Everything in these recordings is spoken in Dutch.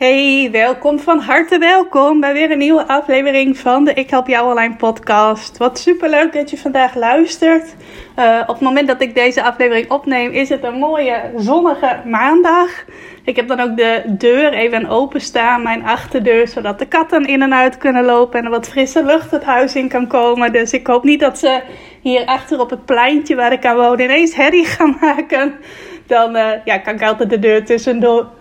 Hey, welkom van harte welkom bij weer een nieuwe aflevering van de Ik Help Jou Online podcast. Wat super leuk dat je vandaag luistert. Uh, op het moment dat ik deze aflevering opneem is het een mooie zonnige maandag. Ik heb dan ook de deur even open staan, mijn achterdeur, zodat de katten in en uit kunnen lopen en er wat frisse lucht het huis in kan komen. Dus ik hoop niet dat ze hier achter op het pleintje waar ik aan woon ineens herrie gaan maken. Dan uh, ja, kan ik altijd de deur tussendoor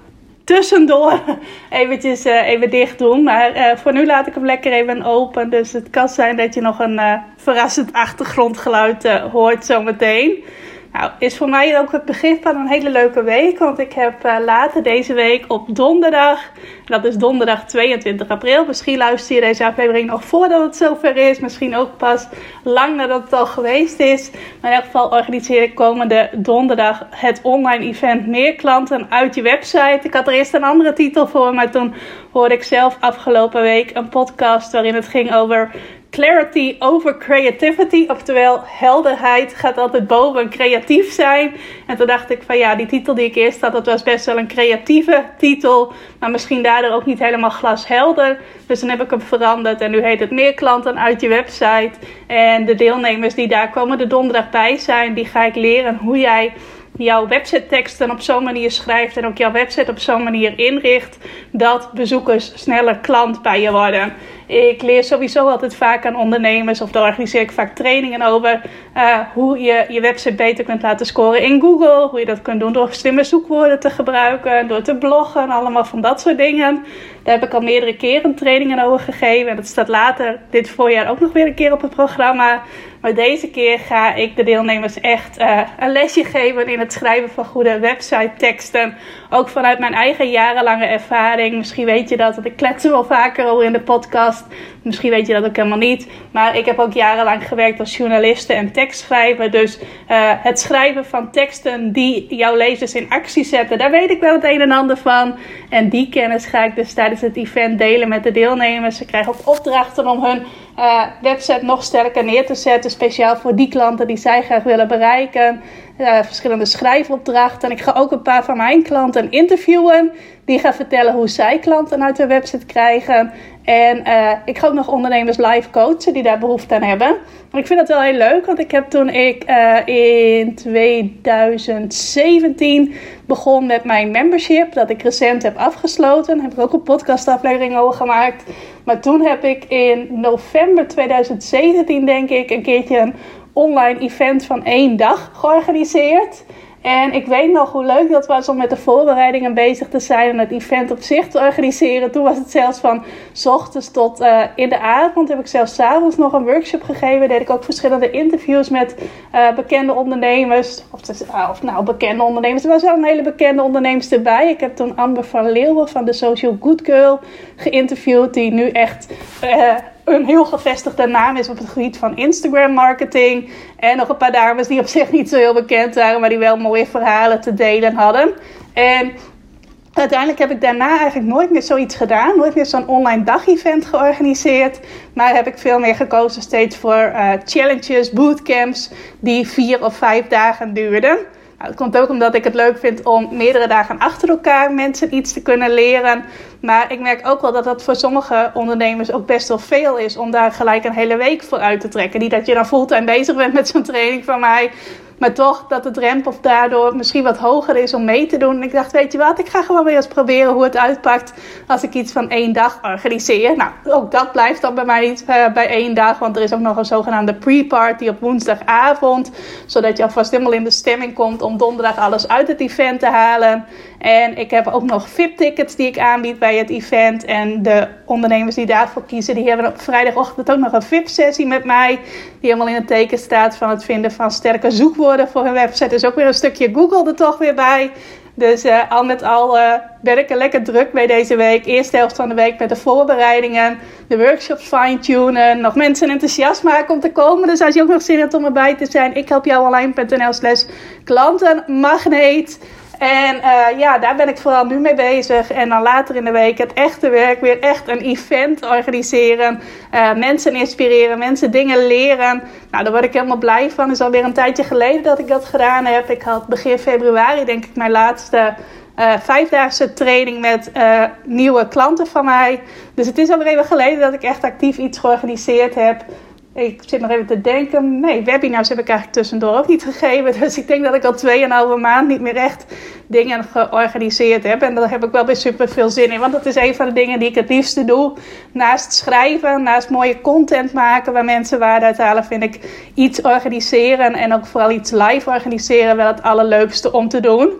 tussendoor eventjes uh, even dicht doen. Maar uh, voor nu laat ik hem lekker even open. Dus het kan zijn dat je nog een uh, verrassend achtergrondgeluid hoort zometeen. Nou, is voor mij ook het begin van een hele leuke week. Want ik heb uh, later deze week op donderdag, dat is donderdag 22 april. Misschien luister je deze aflevering nog voordat het zover is. Misschien ook pas lang nadat het al geweest is. Maar in elk geval organiseer ik komende donderdag het online event Meer klanten uit je website. Ik had er eerst een andere titel voor, maar toen hoorde ik zelf afgelopen week een podcast waarin het ging over clarity over creativity. Oftewel, helderheid gaat altijd boven creatief zijn. En toen dacht ik van ja, die titel die ik eerst had, dat was best wel een creatieve titel. Maar misschien daardoor ook niet helemaal glashelder. Dus dan heb ik hem veranderd. En nu heet het meer klanten uit je website. En de deelnemers die daar komen de donderdag bij zijn, die ga ik leren hoe jij jouw website teksten op zo'n manier schrijft en ook jouw website op zo'n manier inricht dat bezoekers sneller klant bij je worden. Ik leer sowieso altijd vaak aan ondernemers of daar organiseer ik vaak trainingen over uh, hoe je je website beter kunt laten scoren in Google. Hoe je dat kunt doen door slimme zoekwoorden te gebruiken, door te bloggen, allemaal van dat soort dingen. Daar heb ik al meerdere keren trainingen over gegeven en dat staat later dit voorjaar ook nog weer een keer op het programma. Maar deze keer ga ik de deelnemers echt uh, een lesje geven in het schrijven van goede website teksten. Ook vanuit mijn eigen jarenlange ervaring. Misschien weet je dat, want ik klets er wel vaker over in de podcast. Misschien weet je dat ook helemaal niet. Maar ik heb ook jarenlang gewerkt als journaliste en tekstschrijver. Dus uh, het schrijven van teksten die jouw lezers in actie zetten, daar weet ik wel het een en ander van. En die kennis ga ik dus tijdens het event delen met de deelnemers. Ze krijgen ook opdrachten om hun uh, website nog sterker neer te zetten. Speciaal voor die klanten die zij graag willen bereiken. Uh, verschillende schrijfopdrachten. En ik ga ook een paar van mijn klanten interviewen. Die gaan vertellen hoe zij klanten uit hun website krijgen. En uh, ik ga ook nog ondernemers live coachen die daar behoefte aan hebben. En ik vind dat wel heel leuk, want ik heb toen ik uh, in 2017 begon met mijn membership, dat ik recent heb afgesloten, heb ik ook een podcastaflevering over gemaakt. Maar toen heb ik in november 2017, denk ik, een keertje online event van één dag georganiseerd. En ik weet nog hoe leuk dat was om met de voorbereidingen bezig te zijn en het event op zich te organiseren. Toen was het zelfs van s ochtends tot uh, in de avond. Heb ik zelfs s avonds nog een workshop gegeven. Deed ik ook verschillende interviews met uh, bekende ondernemers. Of, uh, of, nou, bekende ondernemers. Er was wel een hele bekende ondernemers erbij. Ik heb toen Amber van Leeuwen van de Social Good Girl geïnterviewd. Die nu echt een heel gevestigde naam is op het gebied van Instagram marketing. En nog een paar dames die op zich niet zo heel bekend waren, maar die wel mooie verhalen te delen hadden. En uiteindelijk heb ik daarna eigenlijk nooit meer zoiets gedaan. Nooit meer zo'n online dag-event georganiseerd. Maar heb ik veel meer gekozen steeds voor uh, challenges, bootcamps die vier of vijf dagen duurden. Nou, het komt ook omdat ik het leuk vind om meerdere dagen achter elkaar mensen iets te kunnen leren. Maar ik merk ook wel dat dat voor sommige ondernemers ook best wel veel is om daar gelijk een hele week voor uit te trekken. Niet dat je dan fulltime bezig bent met zo'n training van mij. Maar toch dat de drempel daardoor misschien wat hoger is om mee te doen. En ik dacht, weet je wat, ik ga gewoon weer eens proberen hoe het uitpakt als ik iets van één dag organiseer. Nou, ook dat blijft dan bij mij niet uh, bij één dag. Want er is ook nog een zogenaamde pre-party op woensdagavond. Zodat je alvast helemaal in de stemming komt om donderdag alles uit het event te halen. En ik heb ook nog VIP-tickets die ik aanbied bij het event. En de ondernemers die daarvoor kiezen, die hebben op vrijdagochtend ook nog een VIP-sessie met mij. Die helemaal in het teken staat van het vinden van sterke zoekwoorden voor hun website. Dus ook weer een stukje Google er toch weer bij. Dus uh, al met al ben ik er lekker druk mee deze week. Eerste helft van de week met de voorbereidingen, de workshops fine-tunen, nog mensen enthousiast maken om te komen. Dus als je ook nog zin hebt om erbij te zijn, ik help jou online.nl slash klantenmagneet. En uh, ja, daar ben ik vooral nu mee bezig. En dan later in de week het echte werk. Weer echt een event organiseren. Uh, mensen inspireren, mensen dingen leren. Nou, daar word ik helemaal blij van. Het is alweer een tijdje geleden dat ik dat gedaan heb. Ik had begin februari denk ik mijn laatste uh, vijfdaagse training met nieuwe klanten van mij. Dus het is alweer even geleden dat ik echt actief iets georganiseerd heb. Ik zit nog even te denken. Nee, webinars heb ik eigenlijk tussendoor ook niet gegeven. Dus ik denk dat ik al 2,5 maand niet meer echt dingen georganiseerd heb. En daar heb ik wel weer super veel zin in. Want dat is een van de dingen die ik het liefste doe. Naast schrijven, naast mooie content maken waar mensen waarde uit halen, vind ik iets organiseren. En ook vooral iets live organiseren wel het allerleukste om te doen.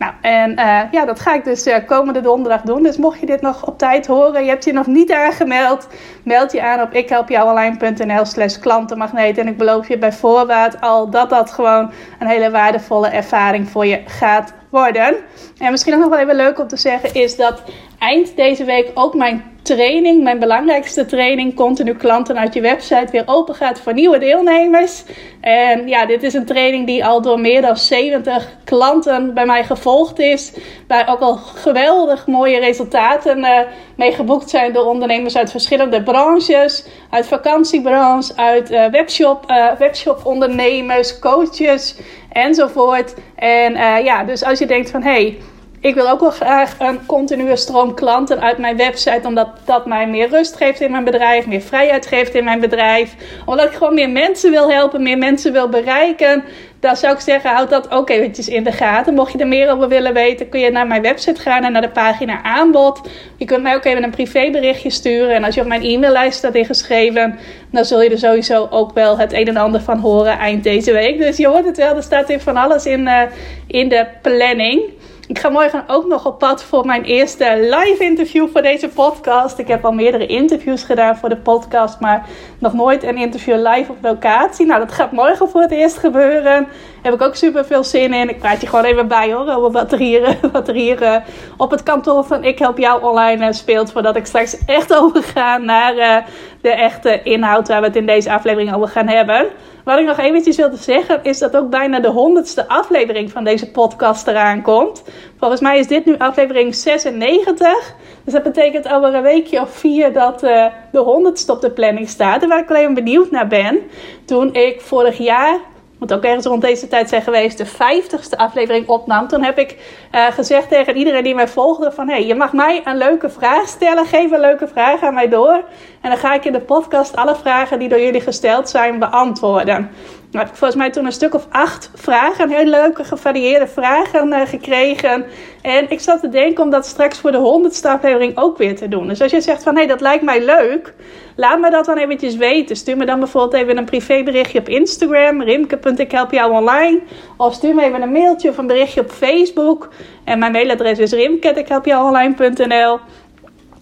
Nou, en uh, ja, dat ga ik dus uh, komende donderdag doen. Dus mocht je dit nog op tijd horen, je hebt je nog niet aangemeld, meld je aan op ikhelpjouonline.nl slash klantenmagneet. En ik beloof je bij voorbaat al dat dat gewoon een hele waardevolle ervaring voor je gaat worden. En misschien nog wel even leuk om te zeggen is dat eind deze week ook mijn training, mijn belangrijkste training, continu klanten uit je website, weer open gaat voor nieuwe deelnemers. En ja, dit is een training die al door meer dan 70 klanten bij mij gevolgd is. Waar ook al geweldig mooie resultaten uh, mee geboekt zijn door ondernemers uit verschillende branches. Uit vakantiebranche, uit webshop, uh, webshop ondernemers, coaches enzovoort. En ja, dus als je denkt van hé. Hey, ik wil ook wel graag een continue stroom klanten uit mijn website, omdat dat mij meer rust geeft in mijn bedrijf, meer vrijheid geeft in mijn bedrijf. Omdat ik gewoon meer mensen wil helpen, meer mensen wil bereiken. Dan zou ik zeggen, houd dat ook eventjes in de gaten. Mocht je er meer over willen weten, kun je naar mijn website gaan en naar de pagina aanbod. Je kunt mij ook even een privéberichtje sturen. En als je op mijn e-maillijst staat ingeschreven, dan zul je er sowieso ook wel het een en ander van horen eind deze week. Dus je hoort het wel, er staat hier van alles in, uh, in de planning. Ik ga morgen ook nog op pad voor mijn eerste live interview voor deze podcast. Ik heb al meerdere interviews gedaan voor de podcast, maar nog nooit een interview live op locatie. Nou, dat gaat morgen voor het eerst gebeuren. Heb ik ook super veel zin in. Ik praat je gewoon even bij hoor, over wat er hier, wat er hier uh, op het kantoor van Ik Help Jou online uh, speelt. Voordat ik straks echt overga naar uh, de echte inhoud waar we het in deze aflevering over gaan hebben. Wat ik nog eventjes wilde zeggen is dat ook bijna de honderdste aflevering van deze podcast eraan komt. Volgens mij is dit nu aflevering 96. Dus dat betekent over een weekje of vier dat uh, de honderdste op de planning staat. En waar ik alleen benieuwd naar ben. Toen ik vorig jaar moet ook ergens rond deze tijd zijn geweest, de vijftigste aflevering opnam. Toen heb ik uh, gezegd tegen iedereen die mij volgde van... hé, hey, je mag mij een leuke vraag stellen. Geef een leuke vraag aan mij door. En dan ga ik in de podcast alle vragen die door jullie gesteld zijn beantwoorden. Nou, heb ik volgens mij toen een stuk of acht vragen, heel leuke gevarieerde vragen uh, gekregen. En ik zat te denken om dat straks voor de honderdste aflevering ook weer te doen. Dus als je zegt van hé, hey, dat lijkt mij leuk, laat me dat dan eventjes weten. Stuur me dan bijvoorbeeld even een privéberichtje op Instagram, rimke.ikhelpjou online. Of stuur me even een mailtje of een berichtje op Facebook. En mijn mailadres is rimke.ikhelpjouonline.nl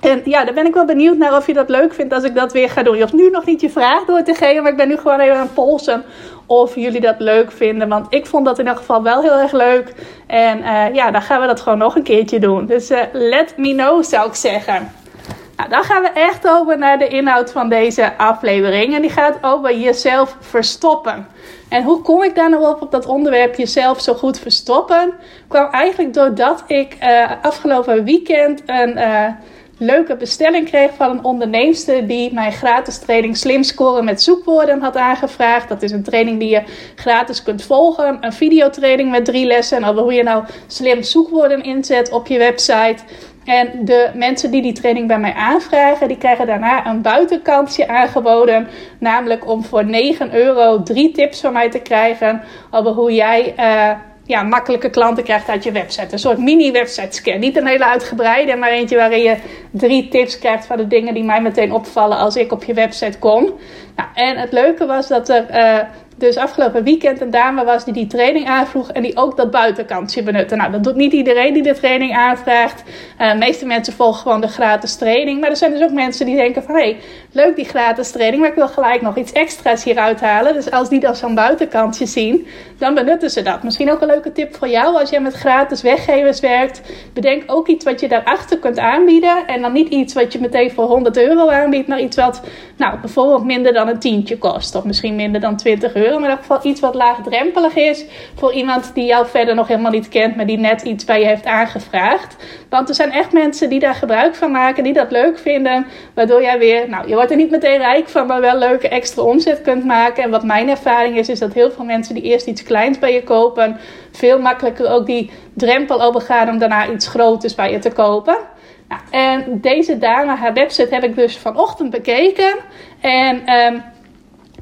en ja, daar ben ik wel benieuwd naar of je dat leuk vindt als ik dat weer ga doen. Je hoeft nu nog niet je vraag door te geven, maar ik ben nu gewoon even aan het polsen of jullie dat leuk vinden. Want ik vond dat in elk geval wel heel erg leuk. En uh, ja, dan gaan we dat gewoon nog een keertje doen. Dus uh, let me know, zou ik zeggen. Nou, dan gaan we echt over naar de inhoud van deze aflevering. En die gaat over jezelf verstoppen. En hoe kom ik daar nou op, op dat onderwerp jezelf zo goed verstoppen? Kwam eigenlijk doordat ik uh, afgelopen weekend een leuke bestelling kreeg van een onderneemster die mijn gratis training Slim Scoren met zoekwoorden had aangevraagd. Dat is een training die je gratis kunt volgen. Een videotraining met drie lessen over hoe je nou slim zoekwoorden inzet op je website. En de mensen die die training bij mij aanvragen, die krijgen daarna een buitenkantje aangeboden. Namelijk om voor 9 euro drie tips van mij te krijgen over hoe jij uh, ja, makkelijke klanten krijgt uit je website. Een soort mini-website scan. Niet een hele uitgebreide, maar eentje waarin je drie tips krijgt van de dingen die mij meteen opvallen als ik op je website kom. Nou, en het leuke was dat er uh, dus afgelopen weekend een dame was die die training aanvroeg en die ook dat buitenkantje benutte. Nou, dat doet niet iedereen die de training aanvraagt. Uh, de meeste mensen volgen gewoon de gratis training. Maar er zijn dus ook mensen die denken van, hé, hey, leuk die gratis training, maar ik wil gelijk nog iets extra's hieruit halen. Dus als die dan zo'n buitenkantje zien, dan benutten ze dat. Misschien ook een leuke tip voor jou als jij met gratis weggevers werkt. Bedenk ook iets wat je daarachter kunt aanbieden. En dan niet iets wat je meteen voor 100 euro aanbiedt, maar iets wat nou, bijvoorbeeld minder dan een tientje kost. Of misschien minder dan 20 euro. Maar in ieder geval iets wat laagdrempelig is voor iemand die jou verder nog helemaal niet kent, maar die net iets bij je heeft aangevraagd. Want er zijn echt mensen die daar gebruik van maken, die dat leuk vinden. Waardoor jij weer, nou, je wordt er niet meteen rijk van, maar wel leuke extra omzet kunt maken. En wat mijn ervaring is, is dat heel veel mensen die eerst iets kleins bij je kopen, veel makkelijker ook die drempel overgaan om daarna iets groters bij je te kopen. Nou, en deze dame, haar website heb ik dus vanochtend bekeken. En um,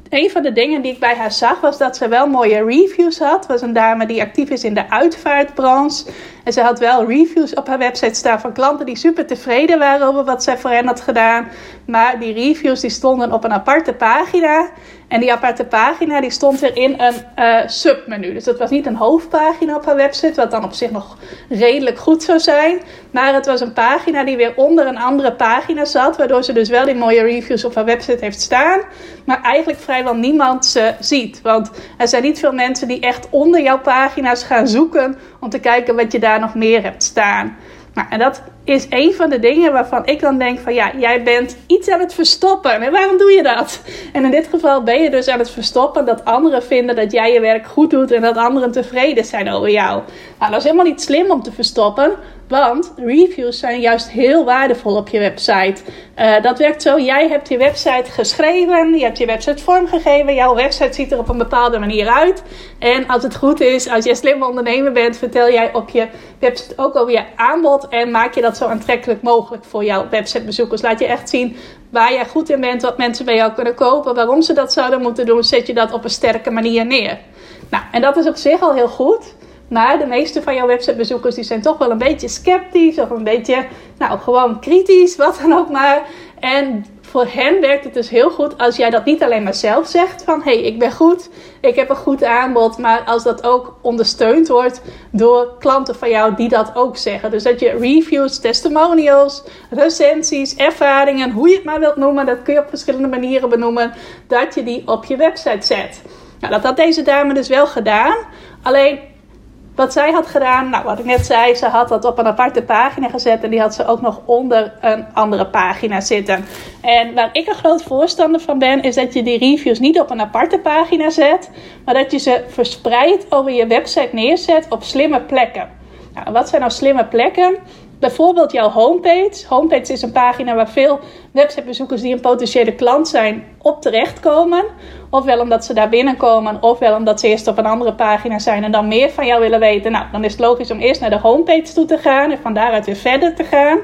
een van de dingen die ik bij haar zag was dat ze wel mooie reviews had. Was een dame die actief is in de uitvaartbranche. En ze had wel reviews op haar website staan van klanten die super tevreden waren over wat zij voor hen had gedaan. Maar die reviews die stonden op een aparte pagina. En die aparte pagina die stond weer in een uh, submenu. Dus dat was niet een hoofdpagina op haar website, wat dan op zich nog redelijk goed zou zijn. Maar het was een pagina die weer onder een andere pagina zat. Waardoor ze dus wel die mooie reviews op haar website heeft staan. Maar eigenlijk vrijwel niemand ze ziet. Want er zijn niet veel mensen die echt onder jouw pagina's gaan zoeken om te kijken wat je daar nog meer hebt staan. Nou, en dat is een van de dingen waarvan ik dan denk van ja, jij bent iets aan het verstoppen. En waarom doe je dat? En in dit geval ben je dus aan het verstoppen dat anderen vinden dat jij je werk goed doet en dat anderen tevreden zijn over jou. Nou, dat is helemaal niet slim om te verstoppen, want reviews zijn juist heel waardevol op je website. Uh, dat werkt zo, jij hebt je website geschreven, je hebt je website vormgegeven, jouw website ziet er op een bepaalde manier uit. En als het goed is, als je een slim ondernemer bent, vertel jij op je website ook over je aanbod en maak je dat zo aantrekkelijk mogelijk voor jouw websitebezoekers. Laat je echt zien waar jij goed in bent, wat mensen bij jou kunnen kopen, waarom ze dat zouden moeten doen, zet je dat op een sterke manier neer. Nou, en dat is op zich al heel goed. Maar de meeste van jouw websitebezoekers die zijn toch wel een beetje sceptisch of een beetje, nou gewoon kritisch, wat dan ook maar. En voor hen werkt het dus heel goed als jij dat niet alleen maar zelf zegt van hé, hey, ik ben goed, ik heb een goed aanbod, maar als dat ook ondersteund wordt door klanten van jou die dat ook zeggen. Dus dat je reviews, testimonials, recensies, ervaringen, hoe je het maar wilt noemen, dat kun je op verschillende manieren benoemen, dat je die op je website zet. Nou, dat had deze dame dus wel gedaan. Alleen wat zij had gedaan, nou wat ik net zei, ze had dat op een aparte pagina gezet en die had ze ook nog onder een andere pagina zitten. En waar ik een groot voorstander van ben, is dat je die reviews niet op een aparte pagina zet, maar dat je ze verspreid over je website neerzet op slimme plekken. Nou, wat zijn nou slimme plekken? Bijvoorbeeld jouw homepage. Homepage is een pagina waar veel websitebezoekers die een potentiële klant zijn op terechtkomen. Ofwel omdat ze daar binnenkomen, ofwel omdat ze eerst op een andere pagina zijn en dan meer van jou willen weten. Nou, dan is het logisch om eerst naar de homepage toe te gaan en van daaruit weer verder te gaan.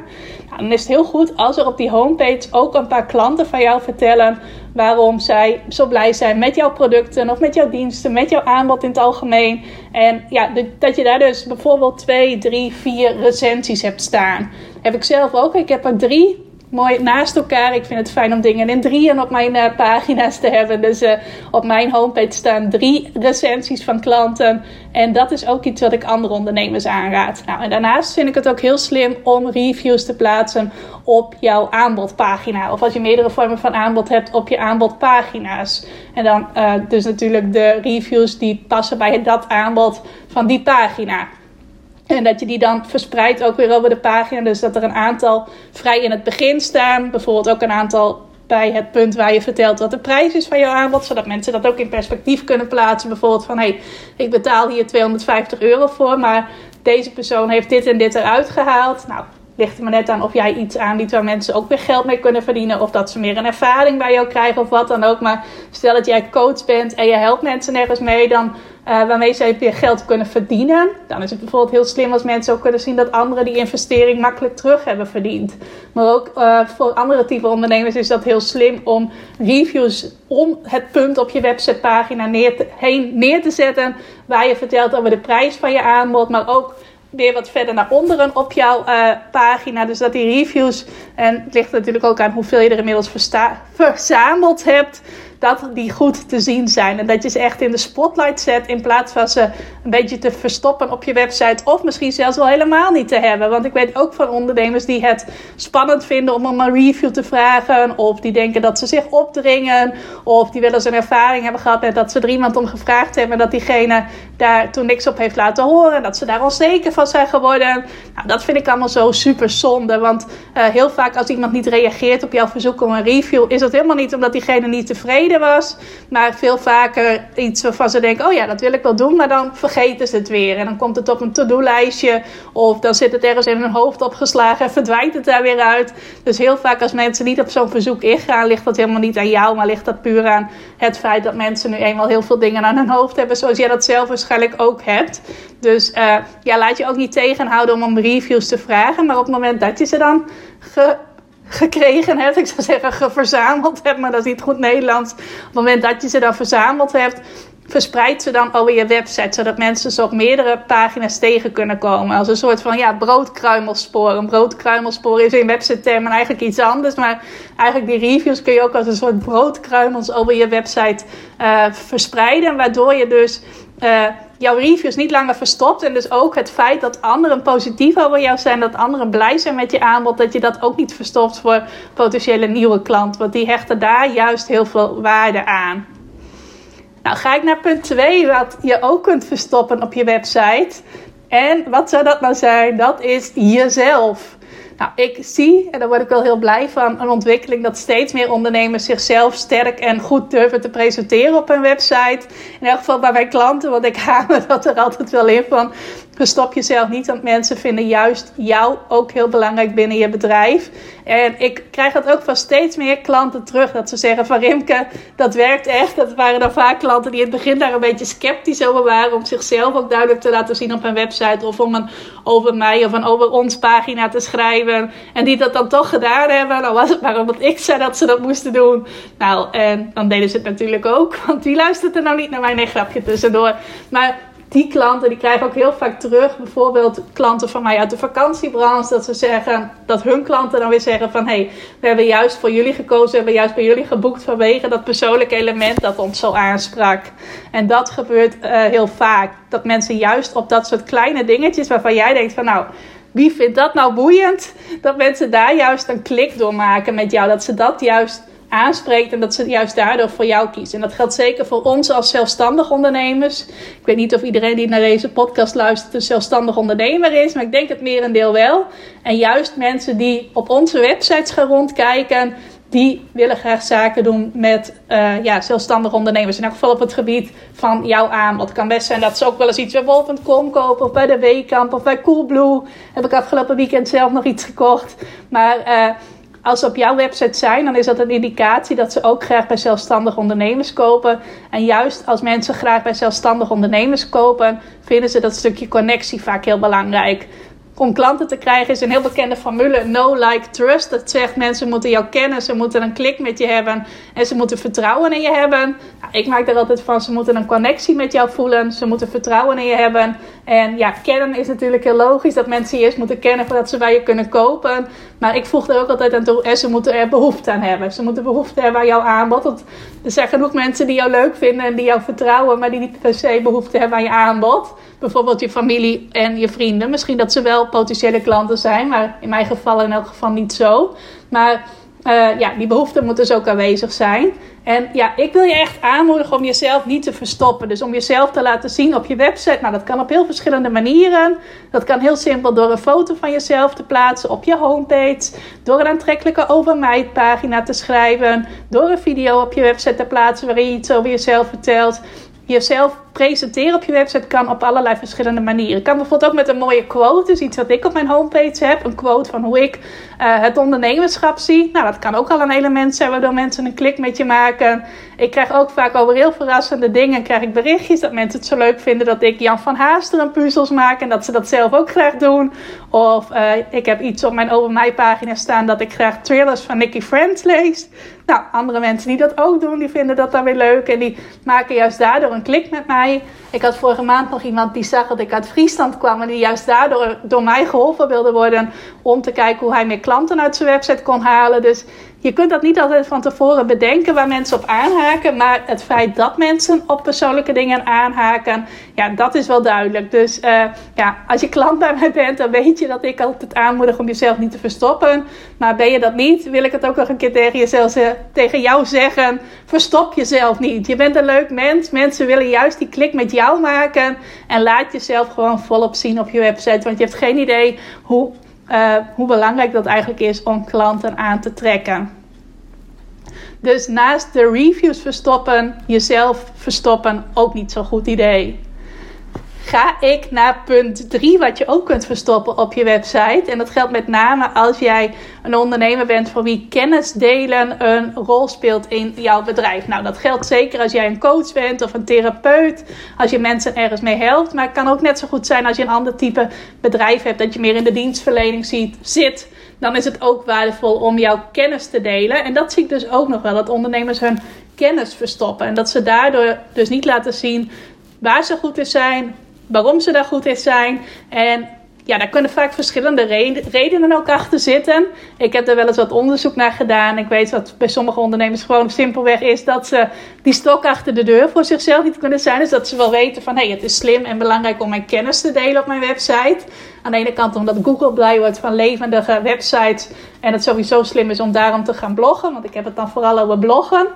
Dan is het heel goed als er op die homepage ook een paar klanten van jou vertellen waarom zij zo blij zijn met jouw producten of met jouw diensten, met jouw aanbod in het algemeen. En ja, dat je daar dus bijvoorbeeld twee, drie, vier recensies hebt staan. Heb ik zelf ook. Ik heb er drie mooi naast elkaar. Ik vind het fijn om dingen in drieën op mijn uh, pagina's te hebben. Dus uh, op mijn homepage staan drie recensies van klanten. En dat is ook iets wat ik andere ondernemers aanraad. Nou, en daarnaast vind ik het ook heel slim om reviews te plaatsen op jouw aanbodpagina. Of als je meerdere vormen van aanbod hebt op je aanbodpagina's. En dan uh, dus natuurlijk de reviews die passen bij dat aanbod van die pagina. En dat je die dan verspreidt ook weer over de pagina. Dus dat er een aantal vrij in het begin staan. Bijvoorbeeld ook een aantal bij het punt waar je vertelt wat de prijs is van jouw aanbod. Zodat mensen dat ook in perspectief kunnen plaatsen. Bijvoorbeeld van hé, hey, ik betaal hier 250 euro voor. Maar deze persoon heeft dit en dit eruit gehaald. Nou, ligt er maar net aan of jij iets aanbiedt waar mensen ook weer geld mee kunnen verdienen. Of dat ze meer een ervaring bij jou krijgen of wat dan ook. Maar stel dat jij coach bent en je helpt mensen nergens mee, dan uh, waarmee ze weer geld kunnen verdienen. Dan is het bijvoorbeeld heel slim als mensen ook kunnen zien dat anderen die investering makkelijk terug hebben verdiend. Maar ook uh, voor andere type ondernemers is dat heel slim om reviews om het punt op je websitepagina neer te, heen neer te zetten. Waar je vertelt over de prijs van je aanbod, maar ook weer wat verder naar onderen op jouw uh, pagina. Dus dat die reviews, en het ligt natuurlijk ook aan hoeveel je er inmiddels verzameld hebt dat die goed te zien zijn. En dat je ze echt in de spotlight zet in plaats van ze een beetje te verstoppen op je website. Of misschien zelfs wel helemaal niet te hebben. Want ik weet ook van ondernemers die het spannend vinden om een review te vragen. Of die denken dat ze zich opdringen. Of die willen eens een ervaring hebben gehad met dat ze er iemand om gevraagd hebben. En dat diegene daar toen niks op heeft laten horen. Dat ze daar onzeker van zijn geworden. Nou, dat vind ik allemaal zo super zonde. Want uh, heel vaak als iemand niet reageert op jouw verzoek om een review, is dat helemaal niet omdat diegene niet tevreden was. Maar veel vaker iets waarvan ze denken: oh ja, dat wil ik wel doen. Maar dan vergeten ze het weer. En dan komt het op een to-do-lijstje. Of dan zit het ergens in hun hoofd opgeslagen en verdwijnt het daar weer uit. Dus heel vaak als mensen niet op zo'n verzoek ingaan, ligt dat helemaal niet aan jou. Maar ligt dat puur aan het feit dat mensen nu eenmaal heel veel dingen aan hun hoofd hebben. Zoals jij dat zelf waarschijnlijk ook hebt. Dus uh, ja, laat je ook niet tegenhouden om om reviews te vragen. Maar op het moment dat je ze dan gekregen hebt. Ik zou zeggen verzameld hebt, maar dat is niet goed Nederlands. Op het moment dat je ze dan verzameld hebt, verspreid ze dan over je website, zodat mensen ze op meerdere pagina's tegen kunnen komen. Als een soort van ja, broodkruimelspoor. Een broodkruimelspoor is in website termen eigenlijk iets anders, maar eigenlijk die reviews kun je ook als een soort broodkruimels over je website uh, verspreiden, waardoor je dus uh, jouw reviews niet langer verstopt. En dus ook het feit dat anderen positief over jou zijn, dat anderen blij zijn met je aanbod, dat je dat ook niet verstopt voor potentiële nieuwe klanten. Want die hechten daar juist heel veel waarde aan. Nou, ga ik naar punt 2, wat je ook kunt verstoppen op je website. En wat zou dat nou zijn? Dat is jezelf. Nou, ik zie, en daar word ik wel heel blij van, een ontwikkeling dat steeds meer ondernemers zichzelf sterk en goed durven te presenteren op hun website. In elk geval bij mijn klanten, want ik hamer dat er altijd wel in van. Verstop jezelf niet, want mensen vinden juist jou ook heel belangrijk binnen je bedrijf. En ik krijg dat ook van steeds meer klanten terug. Dat ze zeggen van Rimke, dat werkt echt. Dat waren dan vaak klanten die in het begin daar een beetje sceptisch over waren. Om zichzelf ook duidelijk te laten zien op een website. Of om een over mij of een over ons pagina te schrijven. En die dat dan toch gedaan hebben. Dan was het maar omdat ik zei dat ze dat moesten doen. Nou, en dan deden ze het natuurlijk ook. Want die luisterde nou niet naar mijn grapje tussendoor. Maar die klanten die krijgen ook heel vaak terug. Bijvoorbeeld klanten van mij uit de vakantiebranche. Dat ze zeggen, dat hun klanten dan weer zeggen van hé, hey, we hebben juist voor jullie gekozen. We hebben juist bij jullie geboekt vanwege dat persoonlijke element dat ons zo aansprak. En dat gebeurt uh, heel vaak. Dat mensen juist op dat soort kleine dingetjes waarvan jij denkt van nou wie vindt dat nou boeiend? Dat mensen daar juist een klik door maken met jou. Dat ze dat juist aanspreekt en dat ze juist daardoor voor jou kiezen. En dat geldt zeker voor ons als zelfstandig ondernemers. Ik weet niet of iedereen die naar deze podcast luistert een zelfstandig ondernemer is, maar ik denk het merendeel wel. En juist mensen die op onze websites gaan rondkijken, die willen graag zaken doen met uh, ja, zelfstandige ondernemers. In elk geval op het gebied van jouw aanbod. Het kan best zijn dat ze ook wel eens iets bij Wolf.com kopen of bij de Weekamp of bij Coolblue. Heb ik afgelopen weekend zelf nog iets gekocht. Maar uh, als ze op jouw website zijn, dan is dat een indicatie dat ze ook graag bij zelfstandige ondernemers kopen. En juist als mensen graag bij zelfstandige ondernemers kopen, vinden ze dat stukje connectie vaak heel belangrijk om klanten te krijgen is een heel bekende formule. No, like, trust. Dat zegt mensen moeten jou kennen. Ze moeten een klik met je hebben. En ze moeten vertrouwen in je hebben. Nou, ik maak er altijd van. Ze moeten een connectie met jou voelen. Ze moeten vertrouwen in je hebben. En ja, kennen is natuurlijk heel logisch. Dat mensen eerst moeten kennen voordat ze bij je kunnen kopen. Maar ik voeg er ook altijd aan toe. En ze moeten er behoefte aan hebben. Ze moeten behoefte hebben aan jouw aanbod. Want er zijn genoeg mensen die jou leuk vinden. En die jou vertrouwen. Maar die niet per se behoefte hebben aan je aanbod. Bijvoorbeeld je familie en je vrienden. Misschien dat ze wel potentiële klanten zijn, maar in mijn geval in elk geval niet zo. Maar uh, ja, die behoefte moet dus ook aanwezig zijn. En ja, ik wil je echt aanmoedigen om jezelf niet te verstoppen. Dus om jezelf te laten zien op je website. Nou, dat kan op heel verschillende manieren. Dat kan heel simpel door een foto van jezelf te plaatsen op je homepage. Door een aantrekkelijke over mij pagina te schrijven. Door een video op je website te plaatsen waarin je iets over jezelf vertelt jezelf presenteren op je website kan op allerlei verschillende manieren. Kan bijvoorbeeld ook met een mooie quote, dus iets wat ik op mijn homepage heb. Een quote van hoe ik uh, het ondernemerschap zie. Nou, dat kan ook al een element zijn waardoor mensen een klik met je maken. Ik krijg ook vaak over heel verrassende dingen krijg ik berichtjes dat mensen het zo leuk vinden dat ik Jan van Haasteren puzzels maak en dat ze dat zelf ook graag doen. Of uh, ik heb iets op mijn over mij pagina staan dat ik graag thrillers van Nicky Friends lees. Nou, andere mensen die dat ook doen, die vinden dat dan weer leuk en die maken juist daardoor een klik met mij. Ik had vorige maand nog iemand die zag dat ik uit Friesland kwam en die juist daardoor door mij geholpen wilde worden om te kijken hoe hij meer klanten uit zijn website kon halen. Dus je kunt dat niet altijd van tevoren bedenken waar mensen op aanhaken. Maar het feit dat mensen op persoonlijke dingen aanhaken, ja, dat is wel duidelijk. Dus uh, ja, als je klant bij mij bent, dan weet je dat ik altijd aanmoedig om jezelf niet te verstoppen. Maar ben je dat niet, wil ik het ook nog een keer tegen, jezelf, tegen jou zeggen. Verstop jezelf niet. Je bent een leuk mens. Mensen willen juist die klik met jou maken. En laat jezelf gewoon volop zien op je website. Want je hebt geen idee hoe uh, hoe belangrijk dat eigenlijk is om klanten aan te trekken. Dus naast de reviews verstoppen, jezelf verstoppen ook niet zo'n goed idee ga ik naar punt 3, wat je ook kunt verstoppen op je website. En dat geldt met name als jij een ondernemer bent voor wie kennis delen een rol speelt in jouw bedrijf. Nou, dat geldt zeker als jij een coach bent of een therapeut, als je mensen ergens mee helpt. Maar het kan ook net zo goed zijn als je een ander type bedrijf hebt, dat je meer in de dienstverlening ziet, zit. Dan is het ook waardevol om jouw kennis te delen. En dat zie ik dus ook nog wel, dat ondernemers hun kennis verstoppen. En dat ze daardoor dus niet laten zien waar ze goed in zijn, waarom ze daar goed in zijn. En ja, daar kunnen vaak verschillende redenen ook achter zitten. Ik heb er wel eens wat onderzoek naar gedaan. Ik weet dat bij sommige ondernemers gewoon simpelweg is dat ze die stok achter de deur voor zichzelf niet kunnen zijn. Dus dat ze wel weten van hé, hey, het is slim en belangrijk om mijn kennis te delen op mijn website. Aan de ene kant omdat Google blij wordt van levendige websites. En het sowieso slim is om daarom te gaan bloggen. Want ik heb het dan vooral over bloggen.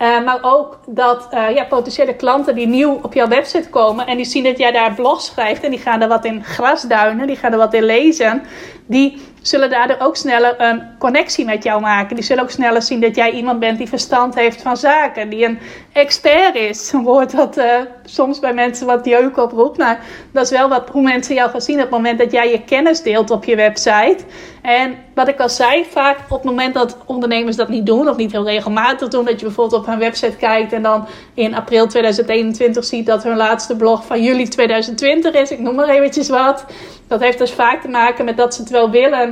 Uh, maar ook dat uh, ja, potentiële klanten die nieuw op jouw website komen en die zien dat jij daar blog schrijft en die gaan er wat in grasduinen, die gaan er wat in lezen, die zullen daardoor ook sneller een connectie met jou maken. Die zullen ook sneller zien dat jij iemand bent die verstand heeft van zaken, die een expert is. Een woord dat uh, soms bij mensen wat jeuk oproept, maar dat is wel wat, hoe mensen jou gaan zien op het moment dat jij je kennis deelt op je website. En wat ik al zei, vaak op het moment dat ondernemers dat niet doen, of niet heel regelmatig doen, dat je bijvoorbeeld op hun website kijkt en dan in april 2021 ziet dat hun laatste blog van juli 2020 is, ik noem maar eventjes wat. Dat heeft dus vaak te maken met dat ze het wel willen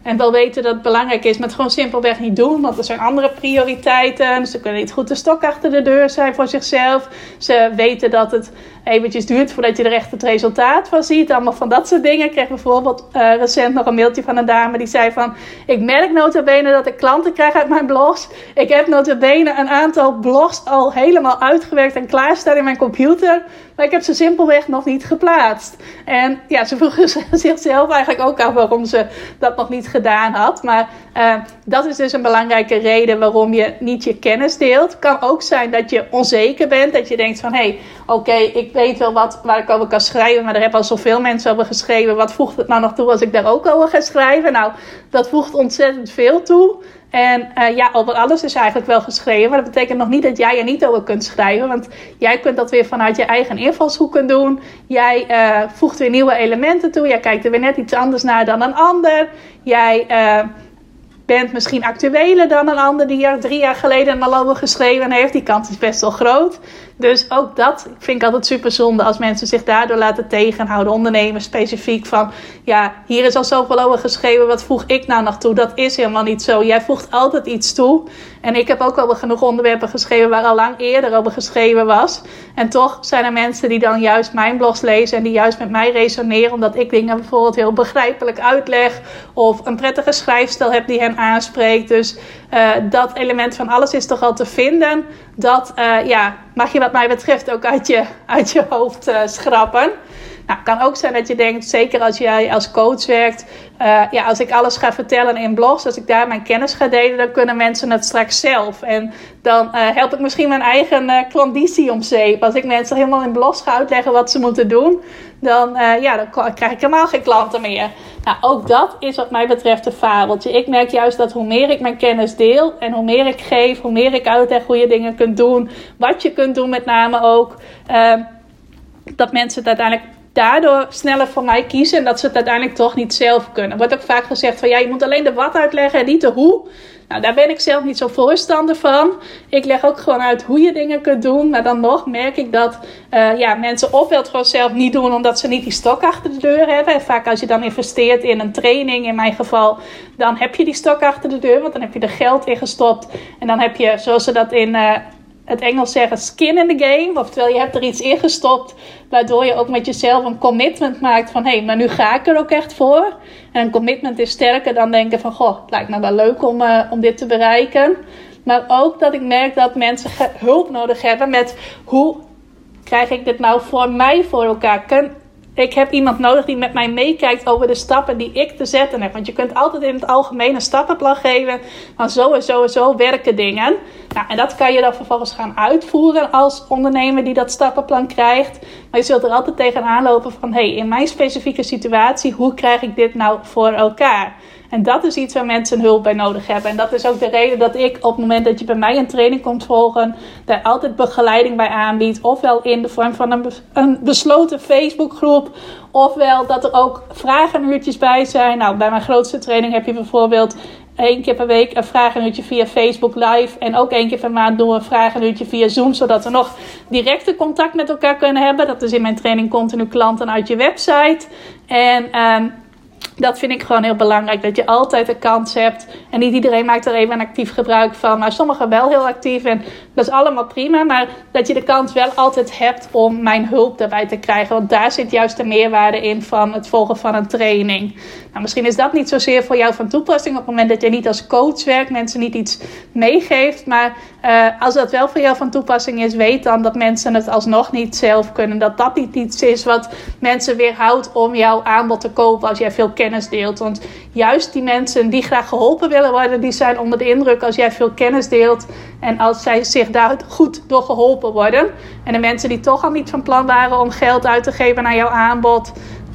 en wel weten dat het belangrijk is, maar het gewoon simpelweg niet doen. Want er zijn andere prioriteiten. Ze kunnen niet goed de stok achter de deur zijn voor zichzelf. Ze weten dat het eventjes duurt voordat je er echt het resultaat van ziet. Allemaal van dat soort dingen. Ik kreeg bijvoorbeeld uh, recent nog een mailtje van een dame die zei van... Ik merk notabene dat ik klanten krijg uit mijn blogs. Ik heb notabene een aantal blogs al helemaal uitgewerkt en klaarstaan in mijn computer. Maar ik heb ze simpelweg nog niet geplaatst. En ja, ze vroegen zichzelf eigenlijk ook af waarom ze dat nog niet gedaan had. Maar uh, dat is dus een belangrijke reden waarom je niet je kennis deelt. Kan ook zijn dat je onzeker bent. Dat je denkt van, hé, hey, oké, ik weet wel wat, waar ik over kan schrijven. Maar er hebben al zoveel mensen over geschreven. Wat voegt het nou nog toe als ik daar ook over ga schrijven? Nou, dat voegt ontzettend veel toe. En uh, ja, over alles is eigenlijk wel geschreven. Maar dat betekent nog niet dat jij er niet over kunt schrijven. Want jij kunt dat weer vanuit je eigen invalshoeken doen. Jij uh, voegt weer nieuwe elementen toe. Jij kijkt er weer net iets anders naar dan een ander. Jij uh, bent misschien actueler dan een ander die er drie jaar geleden al over geschreven heeft. Die kans is best wel groot. Dus ook dat vind ik altijd super zonde als mensen zich daardoor laten tegenhouden. Ondernemers specifiek van, ja, hier is al zoveel over geschreven, wat voeg ik nou nog toe? Dat is helemaal niet zo. Jij voegt altijd iets toe. En ik heb ook al genoeg onderwerpen geschreven waar al lang eerder over geschreven was. En toch zijn er mensen die dan juist mijn blogs lezen en die juist met mij resoneren. Omdat ik dingen bijvoorbeeld heel begrijpelijk uitleg. Of een prettige schrijfstijl heb die hen aanspreekt. Dus uh, dat element van alles is toch al te vinden. Dat uh, ja, mag je wat mij betreft ook uit je, uit je hoofd uh, schrappen. Nou, het kan ook zijn dat je denkt, zeker als jij als coach werkt, uh, ja, als ik alles ga vertellen in blogs, als ik daar mijn kennis ga delen, dan kunnen mensen het straks zelf. En dan uh, help ik misschien mijn eigen uh, klanditie om zeep. Als ik mensen helemaal in blogs ga uitleggen wat ze moeten doen, dan, ja, dan krijg ik helemaal geen klanten meer. Nou, ook dat is wat mij betreft een fabeltje. Ik merk juist dat hoe meer ik mijn kennis deel en hoe meer ik geef, hoe meer ik uitleg hoe dingen kunt doen, wat je kunt doen met name ook, dat mensen het uiteindelijk daardoor sneller voor mij kiezen en dat ze het uiteindelijk toch niet zelf kunnen. Er wordt ook vaak gezegd van ja, je moet alleen de wat uitleggen en niet de hoe. Nou, daar ben ik zelf niet zo voorstander van. Ik leg ook gewoon uit hoe je dingen kunt doen. Maar dan nog merk ik dat uh, ja, mensen ofwel het gewoon zelf niet doen omdat ze niet die stok achter de deur hebben. En vaak als je dan investeert in een training, in mijn geval, dan heb je die stok achter de deur. Want dan heb je er geld in gestopt. En dan heb je, zoals ze dat in. Uh, het Engels zeggen skin in the game. Oftewel, je hebt er iets in gestopt. Waardoor je ook met jezelf een commitment maakt van hé, hey, maar nu ga ik er ook echt voor. En een commitment is sterker dan denken van goh, het lijkt me wel leuk om, uh, om dit te bereiken. Maar ook dat ik merk dat mensen hulp nodig hebben met hoe krijg ik dit nou voor mij voor elkaar? Ik heb iemand nodig die met mij meekijkt over de stappen die ik te zetten heb. Want je kunt altijd in het algemeen een stappenplan geven. Van zo en zo en zo werken dingen. Nou, en dat kan je dan vervolgens gaan uitvoeren als ondernemer die dat stappenplan krijgt. Maar je zult er altijd tegenaan lopen van... hé, hey, in mijn specifieke situatie, hoe krijg ik dit nou voor elkaar? En dat is iets waar mensen hulp bij nodig hebben. En dat is ook de reden dat ik op het moment dat je bij mij een training komt volgen, daar altijd begeleiding bij aanbied. Ofwel in de vorm van een, een besloten Facebookgroep, ofwel dat er ook vragenuurtjes bij zijn. Nou, bij mijn grootste training heb je bijvoorbeeld één keer per week een vragenuurtje via Facebook Live. En ook één keer per maand doen we een vragenuurtje via Zoom. Zodat we nog directe contact met elkaar kunnen hebben. Dat is in mijn training continu klanten uit je website. En ehm, dat vind ik gewoon heel belangrijk. Dat je altijd een kans hebt. En niet iedereen maakt er even actief gebruik van. Maar sommigen wel heel actief. En dat is allemaal prima. Maar dat je de kans wel altijd hebt om mijn hulp daarbij te krijgen. Want daar zit juist de meerwaarde in van het volgen van een training. Nou, misschien is dat niet zozeer voor jou van toepassing. Op het moment dat je niet als coach werkt. Mensen niet iets meegeeft. Maar uh, als dat wel voor jou van toepassing is. Weet dan dat mensen het alsnog niet zelf kunnen. Dat dat niet iets is wat mensen weerhoudt om jouw aanbod te kopen. Als jij veel kennis deelt. Want juist die mensen die graag geholpen willen worden, die zijn onder de indruk als jij veel kennis deelt en als zij zich daar goed door geholpen worden. En de mensen die toch al niet van plan waren om geld uit te geven naar jouw aanbod,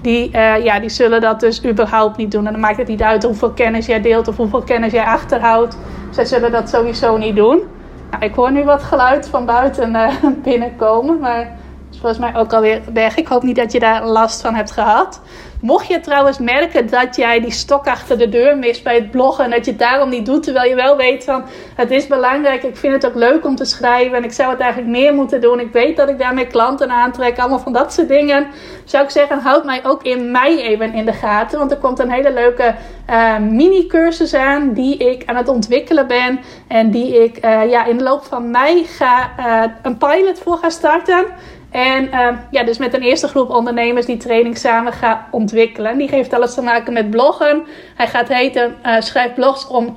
die, uh, ja, die zullen dat dus überhaupt niet doen. En dan maakt het niet uit hoeveel kennis jij deelt of hoeveel kennis jij achterhoudt. Zij zullen dat sowieso niet doen. Nou, ik hoor nu wat geluid van buiten uh, binnenkomen, maar is volgens mij ook alweer weg. Ik hoop niet dat je daar last van hebt gehad. Mocht je trouwens merken dat jij die stok achter de deur mist bij het bloggen en dat je het daarom niet doet, terwijl je wel weet van het is belangrijk, ik vind het ook leuk om te schrijven en ik zou het eigenlijk meer moeten doen. Ik weet dat ik daarmee klanten aantrek, allemaal van dat soort dingen. Zou ik zeggen, houd mij ook in mei even in de gaten, want er komt een hele leuke uh, mini-cursus aan die ik aan het ontwikkelen ben en die ik uh, ja, in de loop van mei ga uh, een pilot voor ga starten. En uh, ja, dus met een eerste groep ondernemers die training samen gaat ontwikkelen. Die heeft alles te maken met bloggen. Hij gaat heten uh, Schrijf blogs om...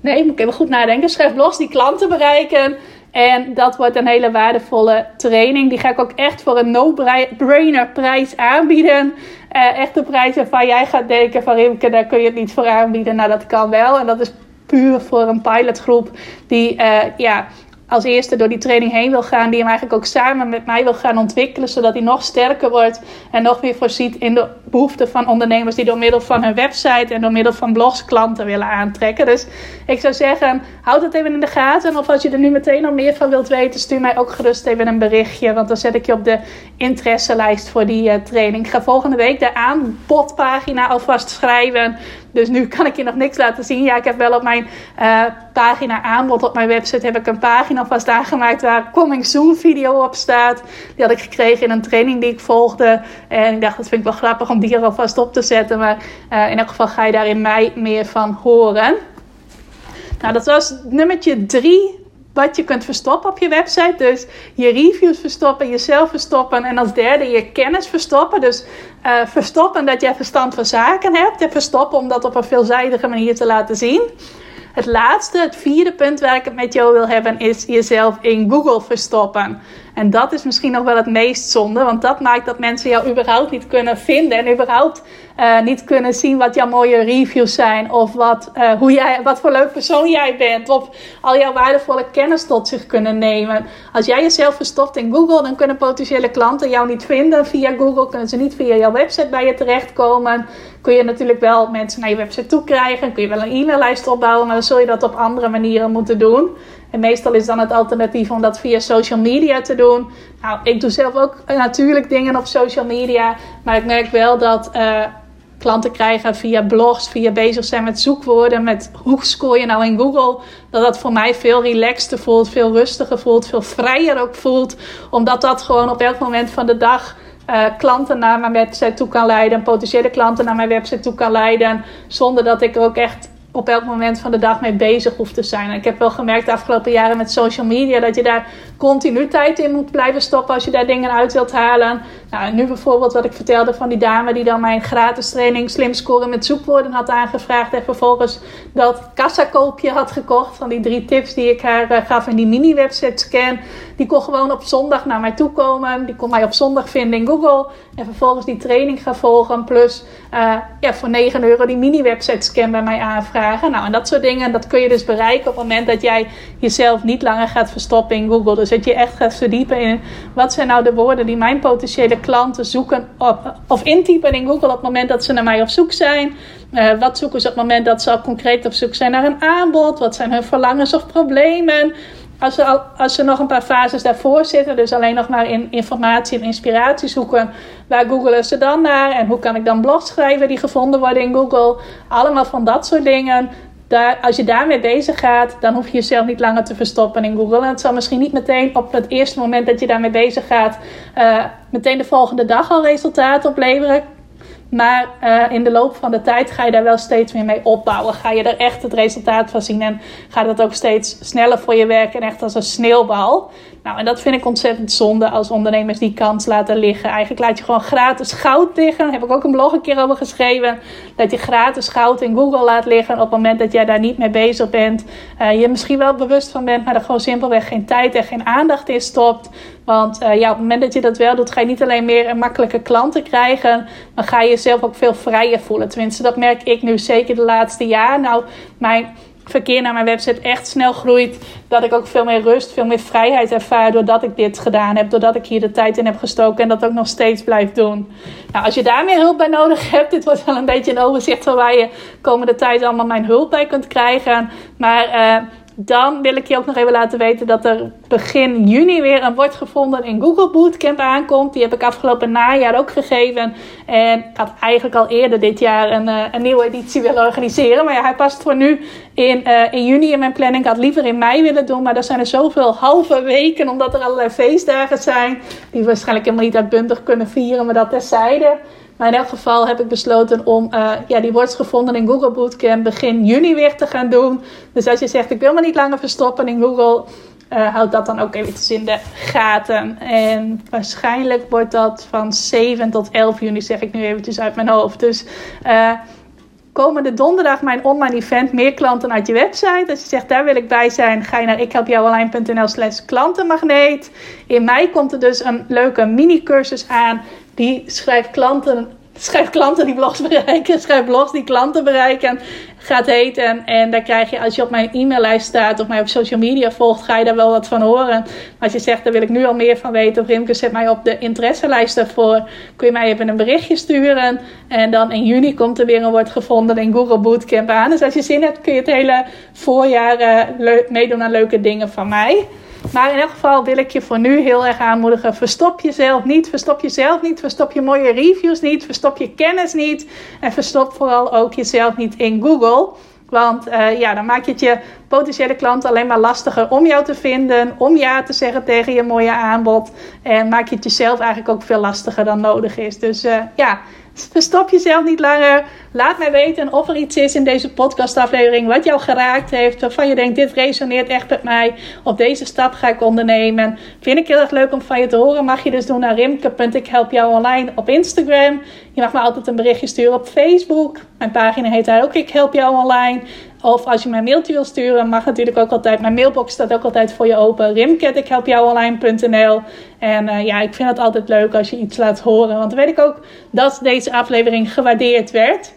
Nee, moet ik even goed nadenken. Schrijf blogs die klanten bereiken. En dat wordt een hele waardevolle training. Die ga ik ook echt voor een no-brainer prijs aanbieden. Uh, echt de prijs waarvan jij gaat denken van Rimke, daar kun je het niet voor aanbieden. Nou, dat kan wel. En dat is puur voor een pilotgroep die uh, ja, als eerste door die training heen wil gaan, die hem eigenlijk ook samen met mij wil gaan ontwikkelen, zodat hij nog sterker wordt en nog meer voorziet in de behoeften van ondernemers die door middel van hun website en door middel van blogs klanten willen aantrekken. Dus ik zou zeggen, houd het even in de gaten. Of als je er nu meteen al meer van wilt weten, stuur mij ook gerust even een berichtje, want dan zet ik je op de interesselijst voor die uh, training. Ik ga volgende week de aanbodpagina alvast schrijven. Dus nu kan ik je nog niks laten zien. Ja, ik heb wel op mijn uh, pagina aanbod op mijn website heb ik een pagina vast aangemaakt waar coming soon video op staat. Die had ik gekregen in een training die ik volgde. En ik dacht, dat vind ik wel grappig om die er alvast op te zetten. Maar uh, in elk geval ga je daar in mei meer van horen. Nou, dat was nummertje drie wat je kunt verstoppen op je website. Dus je reviews verstoppen, jezelf verstoppen. En als derde je kennis verstoppen. Dus uh, verstoppen dat jij verstand van zaken hebt. En verstoppen om dat op een veelzijdige manier te laten zien. Het laatste, het vierde punt waar ik het met jou wil hebben, is jezelf in Google verstoppen. En dat is misschien nog wel het meest zonde, want dat maakt dat mensen jou überhaupt niet kunnen vinden en überhaupt uh, niet kunnen zien wat jouw mooie reviews zijn of wat, uh, hoe jij, wat voor leuk persoon jij bent of al jouw waardevolle kennis tot zich kunnen nemen. Als jij jezelf verstopt in Google, dan kunnen potentiële klanten jou niet vinden via Google, kunnen ze niet via jouw website bij je terechtkomen. Kun je natuurlijk wel mensen naar je website toe krijgen, kun je wel een e-maillijst opbouwen, maar dan zul je dat op andere manieren moeten doen. En meestal is dan het alternatief om dat via social media te doen. Nou, ik doe zelf ook natuurlijk dingen op social media. Maar ik merk wel dat uh, klanten krijgen via blogs, via bezig zijn met zoekwoorden, met hoe score je nou in Google. Dat dat voor mij veel relaxter voelt, veel rustiger voelt, veel vrijer ook voelt. Omdat dat gewoon op elk moment van de dag uh, klanten naar mijn website toe kan leiden, potentiële klanten naar mijn website toe kan leiden. Zonder dat ik er ook echt op elk moment van de dag mee bezig hoeft te zijn. En ik heb wel gemerkt de afgelopen jaren met social media dat je daar continu tijd in moet blijven stoppen als je daar dingen uit wilt halen. Nou, nu bijvoorbeeld wat ik vertelde van die dame die dan mijn gratis training slim scoren met zoekwoorden had aangevraagd en vervolgens dat kassakoopje had gekocht van die drie tips die ik haar uh, gaf in die mini website scan. Die kon gewoon op zondag naar mij toe komen. Die kon mij op zondag vinden in Google en vervolgens die training gaan volgen plus uh, ja, voor 9 euro die mini website scan bij mij aanvragen. Nou, en dat soort dingen, dat kun je dus bereiken op het moment dat jij jezelf niet langer gaat verstoppen in Google. Dus dat je echt gaat verdiepen in wat zijn nou de woorden die mijn potentiële klanten zoeken op, of intypen in Google op het moment dat ze naar mij op zoek zijn. Uh, wat zoeken ze op het moment dat ze al concreet op zoek zijn naar een aanbod? Wat zijn hun verlangens of problemen? Als ze, al, als nog een paar fases daarvoor zitten, dus alleen nog maar in informatie en inspiratie zoeken, waar googelen ze dan naar? En hoe kan ik dan blogs schrijven die gevonden worden in Google? Allemaal van dat soort dingen. Daar, als je daarmee bezig gaat, dan hoef je jezelf niet langer te verstoppen in Google. En het zal misschien niet meteen op het eerste moment dat je daarmee bezig gaat, uh, meteen de volgende dag al resultaten opleveren. Maar uh, in de loop van de tijd ga je daar wel steeds meer mee opbouwen. Ga je er echt het resultaat van zien en gaat het ook steeds sneller voor je werken en echt als een sneeuwbal. Nou, en dat vind ik ontzettend zonde als ondernemers die kans laten liggen. Eigenlijk laat je gewoon gratis goud liggen. Daar heb ik ook een blog een keer over geschreven. Dat je gratis goud in Google laat liggen op het moment dat jij daar niet mee bezig bent. Uh, je misschien wel bewust van bent, maar er gewoon simpelweg geen tijd en geen aandacht in stopt. Want uh, ja, op het moment dat je dat wel doet, ga je niet alleen meer makkelijke klanten krijgen, maar ga je jezelf ook veel vrijer voelen. Tenminste, dat merk ik nu zeker de laatste jaar. Nou, mijn verkeer naar mijn website echt snel groeit. Dat ik ook veel meer rust, veel meer vrijheid ervaar doordat ik dit gedaan heb. Doordat ik hier de tijd in heb gestoken en dat ook nog steeds blijf doen. Nou, als je daar meer hulp bij nodig hebt, dit wordt wel een beetje een overzicht van waar je komende tijd allemaal mijn hulp bij kunt krijgen. Maar uh, dan wil ik je ook nog even laten weten dat er begin juni weer een wordt gevonden in Google Bootcamp aankomt. Die heb ik afgelopen najaar ook gegeven. En ik had eigenlijk al eerder dit jaar een, uh, een nieuwe editie willen organiseren. Maar ja, hij past voor nu in, uh, in juni in mijn planning. Ik had liever in mei willen doen. Maar er zijn er zoveel halve weken, omdat er allerlei feestdagen zijn. Die we waarschijnlijk helemaal niet uitbundig kunnen vieren, maar dat terzijde. Maar in elk geval heb ik besloten om uh, ja, die wordt gevonden in Google Bootcamp begin juni weer te gaan doen. Dus als je zegt, ik wil me niet langer verstoppen in Google, uh, houd dat dan ook eventjes in de gaten. En waarschijnlijk wordt dat van 7 tot 11 juni, zeg ik nu eventjes uit mijn hoofd. Dus uh, komende donderdag mijn online event Meer klanten uit je website. Als je zegt, daar wil ik bij zijn, ga je naar ikhelpjouonline.nl slash klantenmagneet. In mei komt er dus een leuke mini cursus aan die schrijft klanten, schrijft klanten die blogs bereiken, schrijft blogs die klanten bereiken, gaat heten. En daar krijg je, als je op mijn e-maillijst staat of mij op social media volgt, ga je daar wel wat van horen. Maar als je zegt, daar wil ik nu al meer van weten, of Rimke zet mij op de interesselijst daarvoor, kun je mij even een berichtje sturen. En dan in juni komt er weer een wordt gevonden in Google Bootcamp aan. Dus als je zin hebt, kun je het hele voorjaar uh, meedoen aan leuke dingen van mij. Maar in elk geval wil ik je voor nu heel erg aanmoedigen. Verstop jezelf niet. Verstop jezelf niet. Verstop je mooie reviews niet. Verstop je kennis niet. En verstop vooral ook jezelf niet in Google. Want uh, ja, dan maak je het je potentiële klant alleen maar lastiger om jou te vinden. Om ja te zeggen tegen je mooie aanbod. En maak je het jezelf eigenlijk ook veel lastiger dan nodig is. Dus uh, ja, Verstop jezelf niet langer. Laat mij weten of er iets is in deze podcastaflevering wat jou geraakt heeft. Waarvan je denkt, dit resoneert echt met mij. Of deze stap ga ik ondernemen. Vind ik heel erg leuk om van je te horen. Mag je dus doen naar rimke.ikhelpjouonline op Instagram. Je mag me altijd een berichtje sturen op Facebook. Mijn pagina heet daar ook Ik Help Jou Online. Of als je mij een mailtje wil sturen, mag natuurlijk ook altijd. Mijn mailbox staat ook altijd voor je open. rimket.ikhelpjouonline.nl En uh, ja, ik vind het altijd leuk als je iets laat horen. Want dan weet ik ook dat deze aflevering gewaardeerd werd.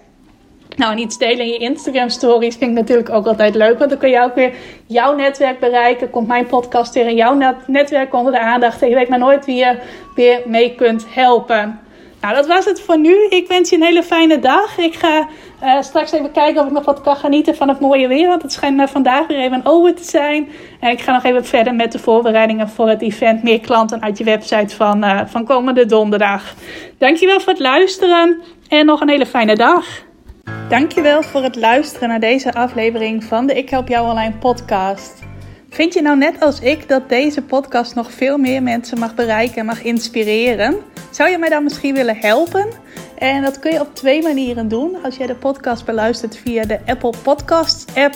Nou, en iets delen in je Instagram stories vind ik natuurlijk ook altijd leuk. Want dan kun je ook weer jouw netwerk bereiken. Komt mijn podcast weer in jouw netwerk onder de aandacht. En je weet maar nooit wie je weer mee kunt helpen. Nou, dat was het voor nu. Ik wens je een hele fijne dag. Ik ga uh, straks even kijken of ik nog wat kan genieten van het mooie weer. Want het schijnt vandaag weer even over te zijn. En ik ga nog even verder met de voorbereidingen voor het event. Meer klanten uit je website van, uh, van komende donderdag. Dankjewel voor het luisteren. En nog een hele fijne dag. Dankjewel voor het luisteren naar deze aflevering van de Ik Help Jou Online podcast. Vind je nou net als ik dat deze podcast nog veel meer mensen mag bereiken en mag inspireren? Zou je mij dan misschien willen helpen? En dat kun je op twee manieren doen. Als jij de podcast beluistert via de Apple Podcasts app,